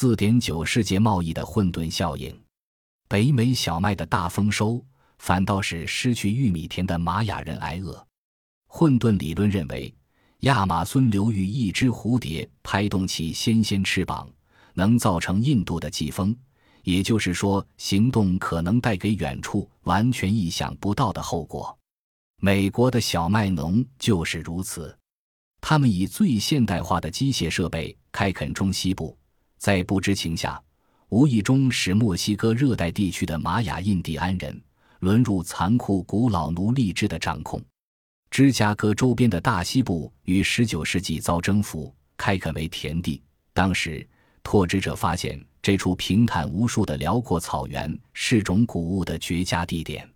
四点九世界贸易的混沌效应。北美小麦的大丰收，反倒是失去玉米田的玛雅人挨饿。混沌理论认为，亚马孙流域一只蝴蝶拍动起纤纤翅膀，能造成印度的季风，也就是说，行动可能带给远处完全意想不到的后果。美国的小麦农就是如此，他们以最现代化的机械设备开垦中西部，在不知情下。无意中使墨西哥热带地区的玛雅印第安人沦入残酷古老奴隶制的掌控。芝加哥周边的大西部于19世纪遭征服，开垦为田地。当时，拓殖者发现这处平坦无数的辽阔草原是种谷物的绝佳地点。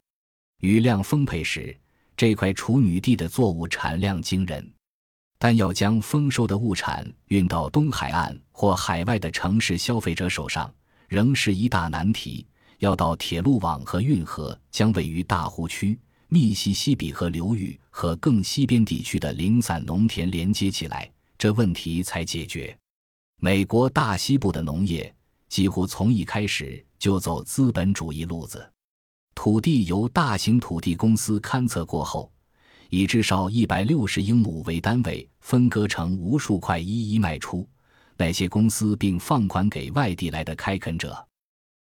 雨量丰沛时，这块处女地的作物产量惊人，但要将丰收的物产运到东海岸或海外的城市消费者手上。仍是一大难题。要到铁路网和运河将位于大湖区、密西西比河流域和更西边地区的零散农田连接起来，这问题才解决。美国大西部的农业几乎从一开始就走资本主义路子，土地由大型土地公司勘测过后，以至少一百六十英亩为单位，分割成无数块，一一卖出。那些公司并放款给外地来的开垦者，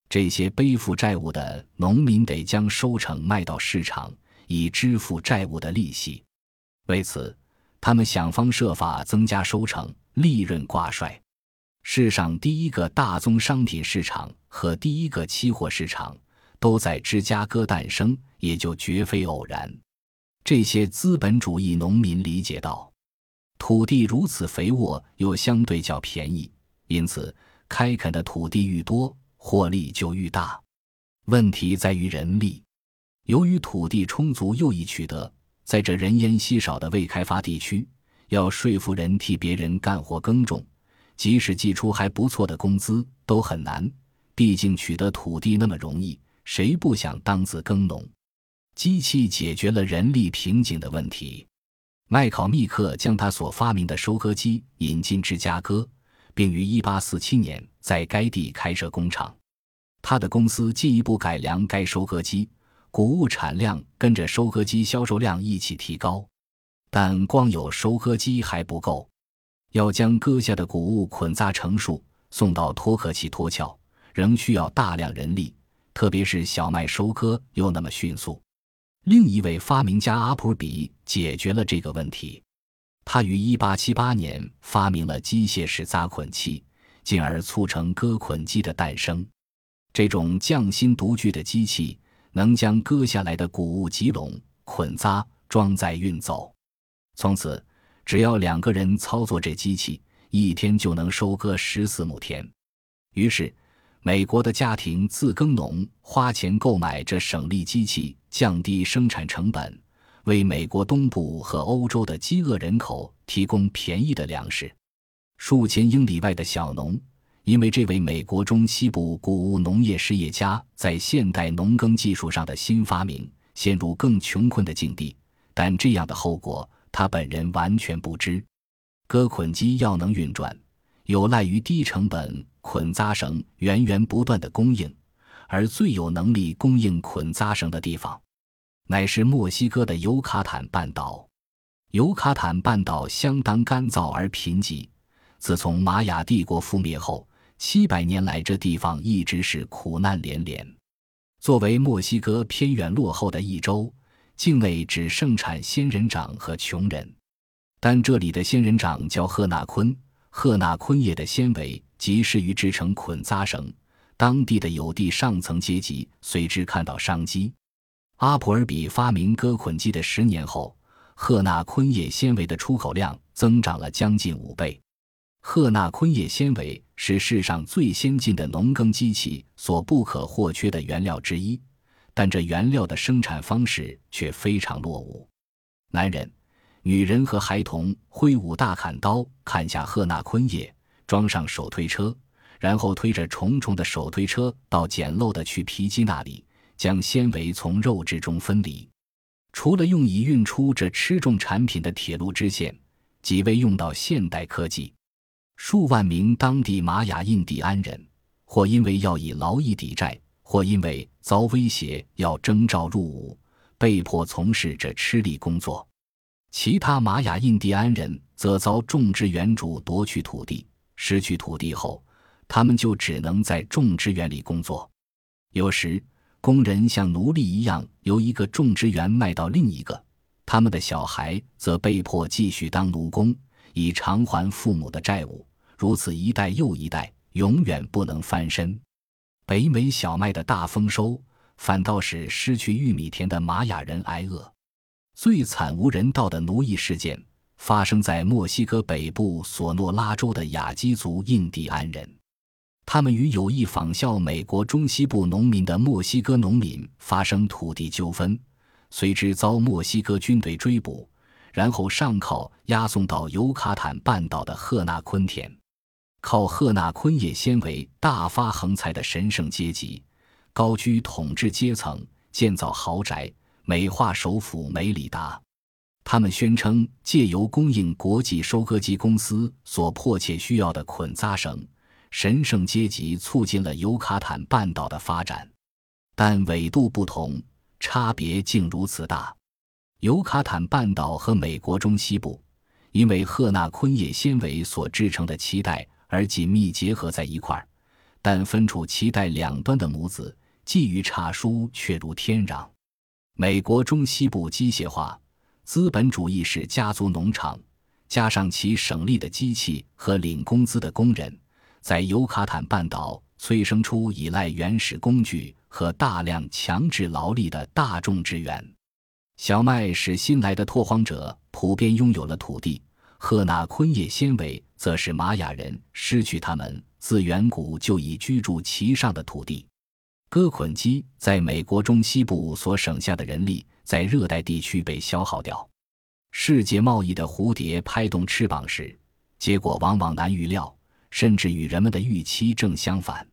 这些背负债务的农民得将收成卖到市场，以支付债务的利息。为此，他们想方设法增加收成，利润挂帅。世上第一个大宗商品市场和第一个期货市场都在芝加哥诞生，也就绝非偶然。这些资本主义农民理解到。土地如此肥沃，又相对较便宜，因此开垦的土地愈多，获利就愈大。问题在于人力。由于土地充足又易取得，在这人烟稀少的未开发地区，要说服人替别人干活耕种，即使寄出还不错的工资，都很难。毕竟取得土地那么容易，谁不想当自耕农？机器解决了人力瓶颈的问题。麦考密克将他所发明的收割机引进芝加哥，并于1847年在该地开设工厂。他的公司进一步改良该收割机，谷物产量跟着收割机销售量一起提高。但光有收割机还不够，要将割下的谷物捆扎成束送到脱壳器脱壳，仍需要大量人力，特别是小麦收割又那么迅速。另一位发明家阿普比解决了这个问题，他于1878年发明了机械式扎捆器，进而促成割捆机的诞生。这种匠心独具的机器能将割下来的谷物集拢、捆扎、装载运走。从此，只要两个人操作这机器，一天就能收割十四亩田。于是。美国的家庭自耕农花钱购买这省力机器，降低生产成本，为美国东部和欧洲的饥饿人口提供便宜的粮食。数千英里外的小农，因为这位美国中西部谷物农业实业家在现代农耕技术上的新发明，陷入更穷困的境地。但这样的后果，他本人完全不知。割捆机要能运转，有赖于低成本。捆扎绳源源不断的供应，而最有能力供应捆扎绳的地方，乃是墨西哥的尤卡坦半岛。尤卡坦半岛相当干燥而贫瘠，自从玛雅帝国覆灭后，七百年来这地方一直是苦难连连。作为墨西哥偏远落后的一州，境内只盛产仙人掌和穷人，但这里的仙人掌叫赫纳昆，赫纳昆叶的纤维。及适于制成捆扎绳，当地的有地上层阶级随之看到商机。阿普尔比发明割捆机的十年后，赫纳昆叶纤维的出口量增长了将近五倍。赫纳昆叶纤维是世上最先进的农耕机器所不可或缺的原料之一，但这原料的生产方式却非常落伍。男人、女人和孩童挥舞大砍刀，砍下赫纳昆叶。装上手推车，然后推着重重的手推车到简陋的去皮机那里，将纤维从肉质中分离。除了用以运出这吃重产品的铁路支线，即未用到现代科技。数万名当地玛雅印第安人，或因为要以劳役抵债，或因为遭威胁要征召入伍，被迫从事这吃力工作。其他玛雅印第安人则遭种植园主夺取土地，失去土地后，他们就只能在种植园里工作。有时，工人像奴隶一样由一个种植园卖到另一个，他们的小孩则被迫继续当奴工，以偿还父母的债务。如此一代又一代，永远不能翻身。北美小麦的大丰收，反倒使失去玉米田的玛雅人挨饿。最惨无人道的奴役事件，发生在墨西哥北部索诺拉州的雅基族印第安人。他们与有意仿效美国中西部农民的墨西哥农民发生土地纠纷，随之遭墨西哥军队追捕，然后上铐押送到尤卡坦半岛的赫纳昆田。靠赫纳昆叶纤维大发横财的神圣阶级，高居统治阶层，建造豪宅，美化首府梅里达。他们宣称，借由供应国际收割机公司所迫切需要的捆扎绳。神圣阶级促进了尤卡坦半岛的发展，但纬度不同，差别竟如此大。尤卡坦半岛和美国中西部因为赫纳昆叶纤维所制成的脐带而紧密结合在一块儿，但分处脐带两端的母子际遇差殊却如天壤。美国中西部机械化、资本主义式家族农场，加上其省力的机器和领工资的工人。在尤卡坦半岛催生出依赖原始工具和大量强制劳力的大众支援。小麦使新来的拓荒者普遍拥有了土地，赫纳昆叶纤维则使玛雅人失去他们自远古就已居住其上的土地。割捆机在美国中西部所省下的人力，在热带地区被消耗掉。世界贸易的蝴蝶拍动翅膀时，结果往往难预料。甚至与人们的预期正相反。